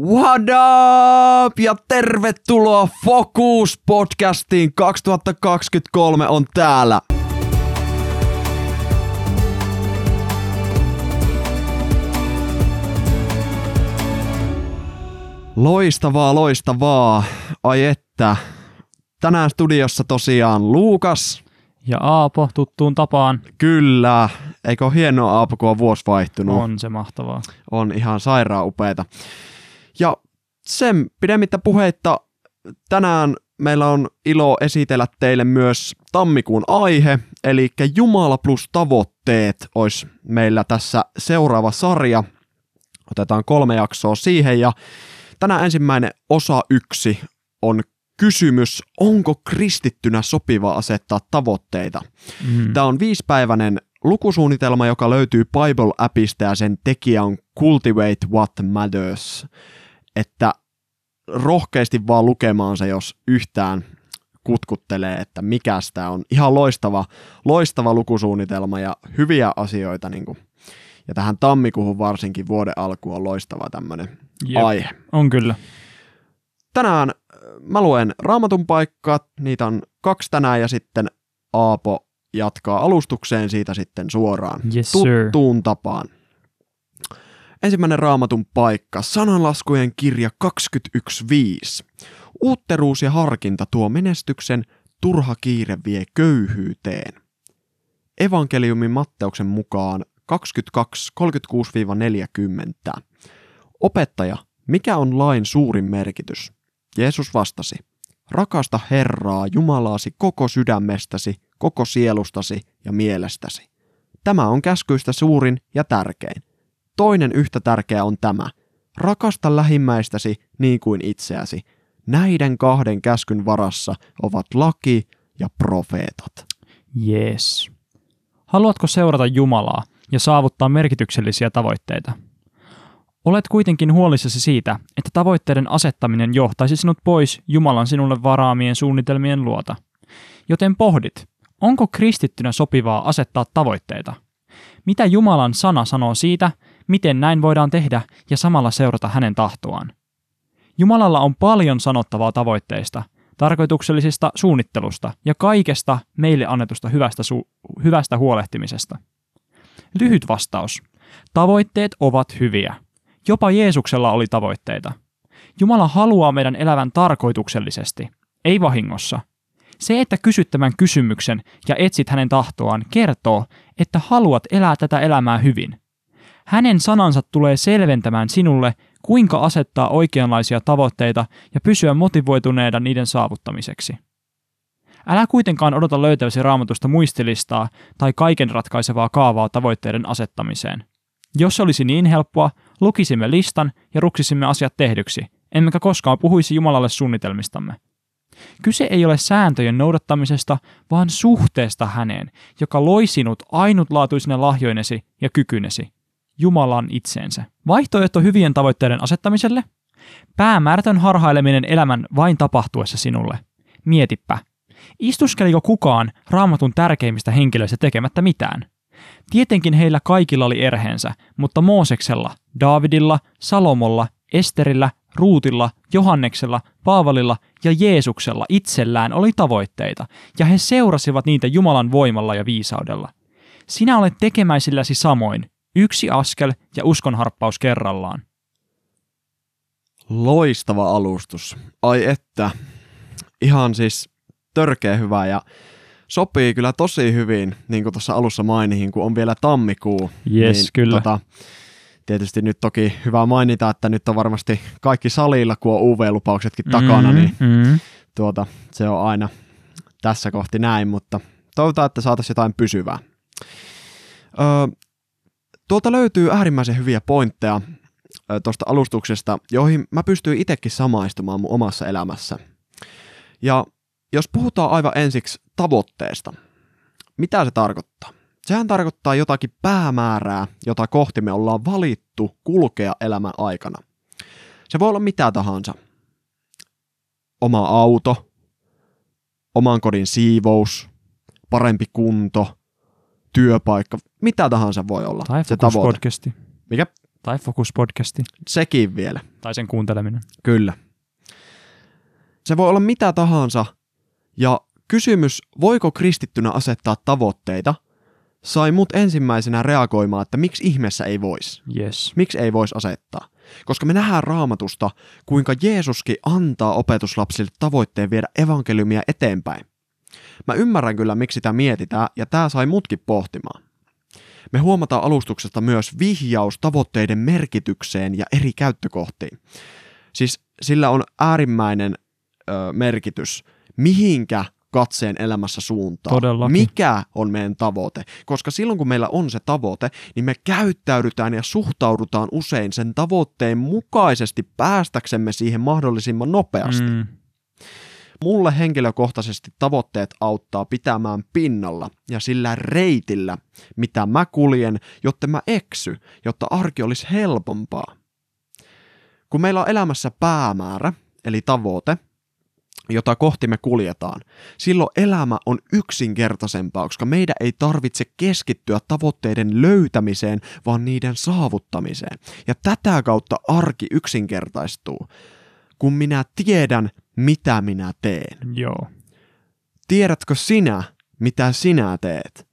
What up? Ja tervetuloa Focus podcastiin 2023 on täällä. Loistavaa, loistavaa. Ai että. Tänään studiossa tosiaan Luukas. Ja Aapo tuttuun tapaan. Kyllä. Eikö ole hienoa Aapo, kun on vuosi vaihtunut? On se mahtavaa. On ihan sairaan upeeta. Ja sen pidemmittä puheitta tänään meillä on ilo esitellä teille myös tammikuun aihe, eli Jumala plus tavoitteet olisi meillä tässä seuraava sarja. Otetaan kolme jaksoa siihen ja tänään ensimmäinen osa yksi on kysymys, onko kristittynä sopiva asettaa tavoitteita. Mm. Tämä on viisipäiväinen lukusuunnitelma, joka löytyy Bible-appista ja sen tekijä on Cultivate What Matters. Että rohkeasti vaan lukemaan se, jos yhtään kutkuttelee, että mikä sitä on. Ihan loistava, loistava lukusuunnitelma ja hyviä asioita. Niin kuin. Ja tähän tammikuuhun varsinkin vuoden alku on loistava tämmöinen aihe. On kyllä. Tänään äh, mä luen raamatun paikkaa, niitä on kaksi tänään ja sitten Aapo jatkaa alustukseen siitä sitten suoraan yes, tuttuun sir. tapaan. Ensimmäinen raamatun paikka, sananlaskujen kirja 21.5. Uutteruus ja harkinta tuo menestyksen, turha kiire vie köyhyyteen. Evankeliumin Matteuksen mukaan 22.36-40. Opettaja, mikä on lain suurin merkitys? Jeesus vastasi, rakasta Herraa Jumalaasi koko sydämestäsi, koko sielustasi ja mielestäsi. Tämä on käskyistä suurin ja tärkein. Toinen yhtä tärkeä on tämä. Rakasta lähimmäistäsi niin kuin itseäsi. Näiden kahden käskyn varassa ovat laki ja profeetat. Yes. Haluatko seurata Jumalaa ja saavuttaa merkityksellisiä tavoitteita? Olet kuitenkin huolissasi siitä, että tavoitteiden asettaminen johtaisi sinut pois Jumalan sinulle varaamien suunnitelmien luota. Joten pohdit, onko kristittynä sopivaa asettaa tavoitteita? Mitä Jumalan sana sanoo siitä, miten näin voidaan tehdä ja samalla seurata hänen tahtoaan? Jumalalla on paljon sanottavaa tavoitteista, tarkoituksellisesta suunnittelusta ja kaikesta meille annetusta hyvästä, su- hyvästä huolehtimisesta. Lyhyt vastaus. Tavoitteet ovat hyviä. Jopa Jeesuksella oli tavoitteita. Jumala haluaa meidän elävän tarkoituksellisesti, ei vahingossa. Se, että kysyt tämän kysymyksen ja etsit hänen tahtoaan, kertoo, että haluat elää tätä elämää hyvin. Hänen sanansa tulee selventämään sinulle, kuinka asettaa oikeanlaisia tavoitteita ja pysyä motivoituneena niiden saavuttamiseksi. Älä kuitenkaan odota löytäväsi raamatusta muistilistaa tai kaiken ratkaisevaa kaavaa tavoitteiden asettamiseen. Jos se olisi niin helppoa, lukisimme listan ja ruksisimme asiat tehdyksi, emmekä koskaan puhuisi Jumalalle suunnitelmistamme. Kyse ei ole sääntöjen noudattamisesta, vaan suhteesta häneen, joka loi sinut ainutlaatuisine lahjoinesi ja kykynesi, Jumalan itseensä. Vaihtoehto hyvien tavoitteiden asettamiselle? Päämäärätön harhaileminen elämän vain tapahtuessa sinulle. Mietipä, istuskeliko kukaan raamatun tärkeimmistä henkilöistä tekemättä mitään? Tietenkin heillä kaikilla oli erheensä, mutta Mooseksella, Daavidilla, Salomolla, Esterillä, Ruutilla, Johanneksella, Paavalilla ja Jeesuksella itsellään oli tavoitteita, ja he seurasivat niitä Jumalan voimalla ja viisaudella. Sinä olet tekemäisilläsi samoin, yksi askel ja uskonharppaus kerrallaan. Loistava alustus. Ai että, ihan siis törkeä hyvä ja sopii kyllä tosi hyvin, niin kuin tuossa alussa mainihin, kun on vielä tammikuu. Yes, niin, kyllä. Tota, tietysti nyt toki hyvä mainita, että nyt on varmasti kaikki salilla, kun on UV-lupauksetkin takana, mm, niin mm. Tuota, se on aina tässä kohti näin, mutta toivotaan, että saataisiin jotain pysyvää. Öö, tuolta löytyy äärimmäisen hyviä pointteja tuosta alustuksesta, joihin mä pystyin itsekin samaistumaan mun omassa elämässä. Ja jos puhutaan aivan ensiksi tavoitteesta, mitä se tarkoittaa? Sehän tarkoittaa jotakin päämäärää, jota kohti me ollaan valittu kulkea elämän aikana. Se voi olla mitä tahansa. Oma auto, oman kodin siivous, parempi kunto, työpaikka, mitä tahansa voi olla. Tai se tavoite. podcasti. Mikä? Tai Focus-podcasti. Sekin vielä. Tai sen kuunteleminen. Kyllä. Se voi olla mitä tahansa, ja kysymys, voiko kristittynä asettaa tavoitteita, sai mut ensimmäisenä reagoimaan, että miksi ihmeessä ei voisi. Yes. Miksi ei voisi asettaa? Koska me nähdään raamatusta, kuinka Jeesuskin antaa opetuslapsille tavoitteen viedä evankeliumia eteenpäin. Mä ymmärrän kyllä, miksi sitä mietitään, ja tämä sai mutkin pohtimaan. Me huomataan alustuksesta myös vihjaus tavoitteiden merkitykseen ja eri käyttökohtiin. Siis sillä on äärimmäinen ö, merkitys, mihinkä katseen elämässä suuntaan. Todellakin. Mikä on meidän tavoite? Koska silloin kun meillä on se tavoite, niin me käyttäydytään ja suhtaudutaan usein sen tavoitteen mukaisesti päästäksemme siihen mahdollisimman nopeasti. Mm. Mulle henkilökohtaisesti tavoitteet auttaa pitämään pinnalla ja sillä reitillä, mitä mä kuljen, jotta mä eksy, jotta arki olisi helpompaa. Kun meillä on elämässä päämäärä, eli tavoite, jota kohti me kuljetaan, silloin elämä on yksinkertaisempaa, koska meidän ei tarvitse keskittyä tavoitteiden löytämiseen, vaan niiden saavuttamiseen. Ja tätä kautta arki yksinkertaistuu, kun minä tiedän, mitä minä teen. Joo. Tiedätkö sinä, mitä sinä teet?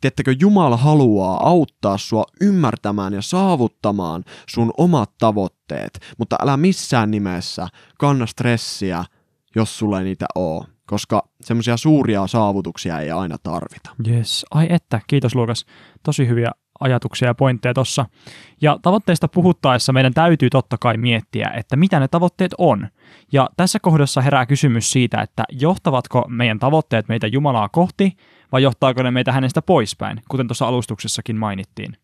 Tiedättekö, Jumala haluaa auttaa sua ymmärtämään ja saavuttamaan sun omat tavoitteet, mutta älä missään nimessä kanna stressiä, jos sulla ei niitä oo, koska semmoisia suuria saavutuksia ei aina tarvita. Yes. Ai että, kiitos Luokas. Tosi hyviä ajatuksia ja pointteja tossa. Ja tavoitteista puhuttaessa meidän täytyy totta kai miettiä, että mitä ne tavoitteet on. Ja tässä kohdassa herää kysymys siitä, että johtavatko meidän tavoitteet meitä Jumalaa kohti vai johtaako ne meitä hänestä poispäin, kuten tuossa alustuksessakin mainittiin.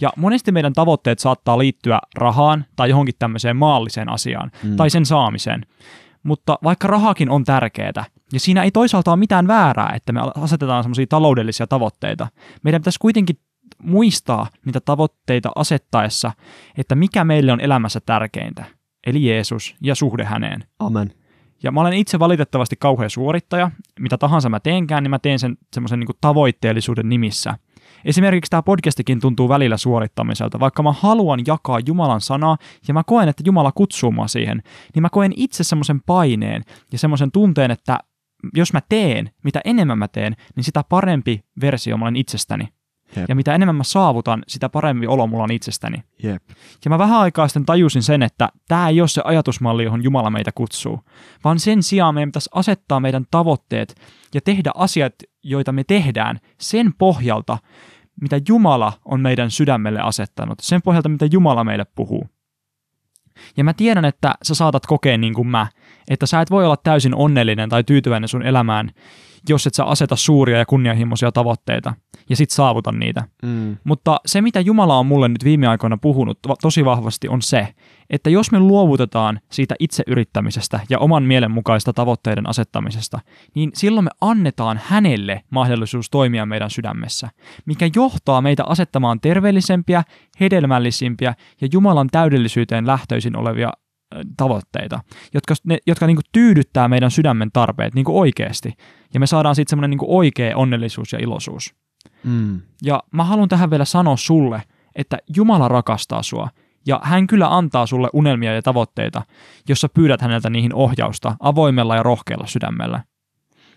Ja monesti meidän tavoitteet saattaa liittyä rahaan tai johonkin tämmöiseen maalliseen asiaan mm. tai sen saamiseen. Mutta vaikka rahakin on tärkeää, ja siinä ei toisaalta ole mitään väärää, että me asetetaan semmoisia taloudellisia tavoitteita, meidän pitäisi kuitenkin muistaa niitä tavoitteita asettaessa, että mikä meille on elämässä tärkeintä, eli Jeesus ja suhde häneen. Amen. Ja mä olen itse valitettavasti kauhea suorittaja. Mitä tahansa mä teenkään, niin mä teen sen semmoisen niin tavoitteellisuuden nimissä. Esimerkiksi tämä podcastikin tuntuu välillä suorittamiselta. Vaikka mä haluan jakaa Jumalan sanaa ja mä koen, että Jumala kutsuu mua siihen, niin mä koen itse semmoisen paineen ja semmoisen tunteen, että jos mä teen, mitä enemmän mä teen, niin sitä parempi versio mä olen itsestäni. Jep. Ja mitä enemmän mä saavutan, sitä parempi olo mulla on itsestäni. Jep. Ja mä vähän aikaa sitten tajusin sen, että tämä ei ole se ajatusmalli, johon Jumala meitä kutsuu, vaan sen sijaan meidän pitäisi asettaa meidän tavoitteet ja tehdä asiat, joita me tehdään sen pohjalta, mitä Jumala on meidän sydämelle asettanut, sen pohjalta, mitä Jumala meille puhuu. Ja mä tiedän, että sä saatat kokea niin kuin mä, että sä et voi olla täysin onnellinen tai tyytyväinen sun elämään, jos et sä aseta suuria ja kunnianhimoisia tavoitteita ja sit saavuta niitä. Mm. Mutta se, mitä Jumala on mulle nyt viime aikoina puhunut va- tosi vahvasti, on se, että jos me luovutetaan siitä itse yrittämisestä ja oman mielenmukaista tavoitteiden asettamisesta, niin silloin me annetaan hänelle mahdollisuus toimia meidän sydämessä, mikä johtaa meitä asettamaan terveellisempiä, hedelmällisimpiä ja Jumalan täydellisyyteen lähtöisin olevia tavoitteita, jotka, ne, jotka niin tyydyttää meidän sydämen tarpeet niin oikeasti. Ja me saadaan siitä semmoinen niin oikea onnellisuus ja iloisuus. Mm. Ja mä haluan tähän vielä sanoa sulle, että Jumala rakastaa sua ja hän kyllä antaa sulle unelmia ja tavoitteita, jos sä pyydät häneltä niihin ohjausta avoimella ja rohkealla sydämellä.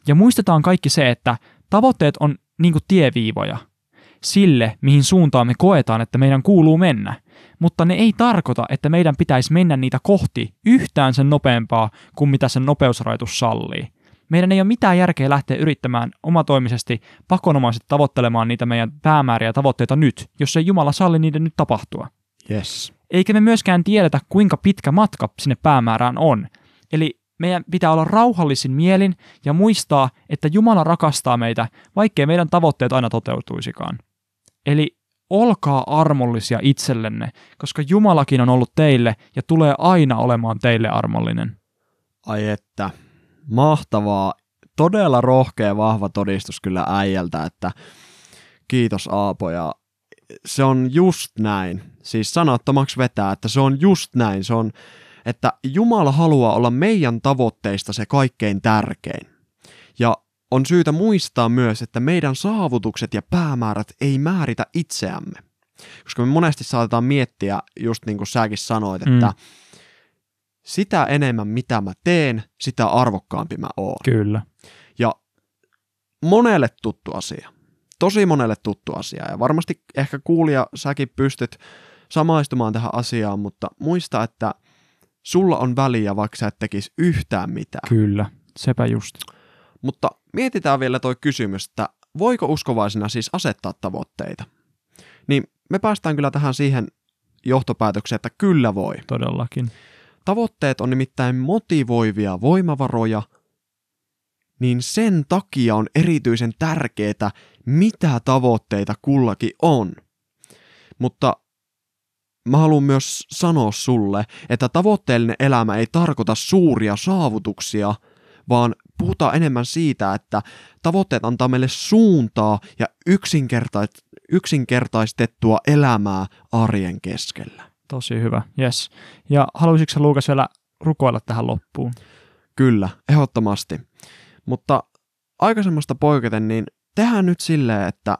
Ja muistetaan kaikki se, että tavoitteet on niin kuin tieviivoja sille, mihin suuntaan me koetaan, että meidän kuuluu mennä. Mutta ne ei tarkoita, että meidän pitäisi mennä niitä kohti yhtään sen nopeampaa kuin mitä sen nopeusrajoitus sallii. Meidän ei ole mitään järkeä lähteä yrittämään omatoimisesti pakonomaisesti tavoittelemaan niitä meidän päämääriä ja tavoitteita nyt, jos ei Jumala salli niiden nyt tapahtua. Yes. Eikä me myöskään tiedetä, kuinka pitkä matka sinne päämäärään on. Eli meidän pitää olla rauhallisin mielin ja muistaa, että Jumala rakastaa meitä, vaikkei meidän tavoitteet aina toteutuisikaan. Eli olkaa armollisia itsellenne, koska Jumalakin on ollut teille ja tulee aina olemaan teille armollinen. Ai että, mahtavaa, todella rohkea vahva todistus kyllä äijältä, että kiitos Aapo ja se on just näin. Siis sanattomaksi vetää, että se on just näin. Se on, että Jumala haluaa olla meidän tavoitteista se kaikkein tärkein. Ja on syytä muistaa myös, että meidän saavutukset ja päämäärät ei määritä itseämme. Koska me monesti saatetaan miettiä, just niin kuin säkin sanoit, että Mm. sitä enemmän mitä mä teen, sitä arvokkaampi mä oon. Kyllä. Ja monelle tuttu asia. Tosi monelle tuttu asia. Ja varmasti ehkä kuulija säkin pystyt samaistumaan tähän asiaan, mutta muista, että sulla on väliä, vaikka sä et tekisi yhtään mitään. Kyllä. Sepä just. Mutta mietitään vielä toi kysymys, että voiko uskovaisena siis asettaa tavoitteita? Niin me päästään kyllä tähän siihen johtopäätökseen, että kyllä voi. Todellakin. Tavoitteet on nimittäin motivoivia voimavaroja, niin sen takia on erityisen tärkeää, mitä tavoitteita kullakin on. Mutta mä haluan myös sanoa sulle, että tavoitteellinen elämä ei tarkoita suuria saavutuksia, vaan puhutaan enemmän siitä, että tavoitteet antaa meille suuntaa ja yksinkertais- yksinkertaistettua elämää arjen keskellä. Tosi hyvä. Yes. Ja haluaisitko Luukas vielä rukoilla tähän loppuun? Kyllä, ehdottomasti. Mutta aikaisemmasta poiketen, niin tehdään nyt silleen, että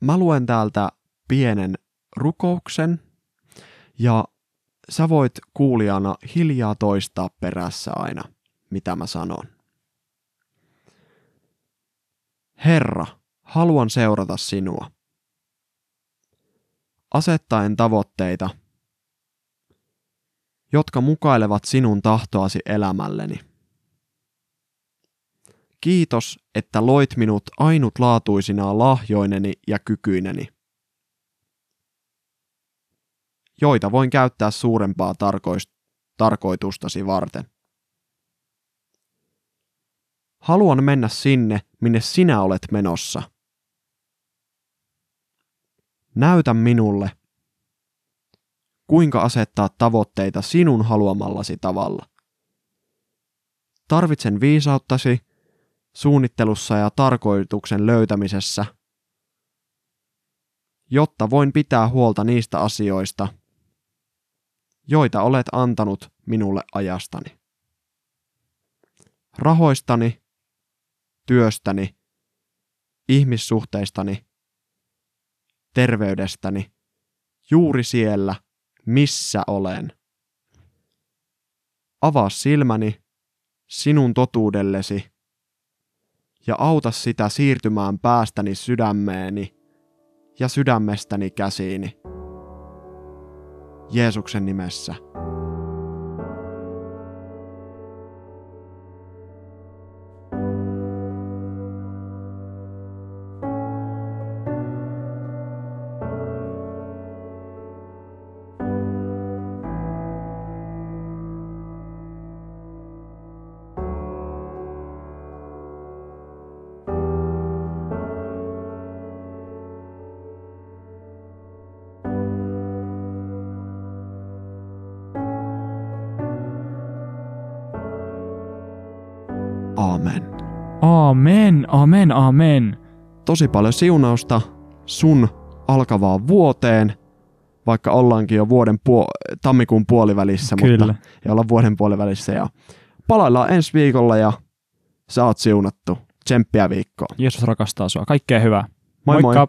mä luen täältä pienen rukouksen ja sä voit kuulijana hiljaa toistaa perässä aina, mitä mä sanon. Herra, haluan seurata sinua. Asettaen tavoitteita, jotka mukailevat sinun tahtoasi elämälleni. Kiitos, että loit minut ainutlaatuisina lahjoineni ja kykyineni, joita voin käyttää suurempaa tarkois- tarkoitustasi varten. Haluan mennä sinne, minne sinä olet menossa. Näytä minulle, kuinka asettaa tavoitteita sinun haluamallasi tavalla. Tarvitsen viisauttasi suunnittelussa ja tarkoituksen löytämisessä, jotta voin pitää huolta niistä asioista, joita olet antanut minulle ajastani. Rahoistani, työstäni, ihmissuhteistani, terveydestäni, juuri siellä, missä olen. Avaa silmäni sinun totuudellesi ja auta sitä siirtymään päästäni sydämeeni ja sydämestäni käsiini. Jeesuksen nimessä. Aamen. Amen, amen, amen. Tosi paljon siunausta sun alkavaan vuoteen, vaikka ollaankin jo vuoden puo- tammikuun puolivälissä, Kyllä. mutta ei olla vuoden puolivälissä. Ja palaillaan ensi viikolla ja sä oot siunattu. Tsemppiä viikkoon. Jeesus rakastaa sua. Kaikkea hyvää. Moi moi. Moikka.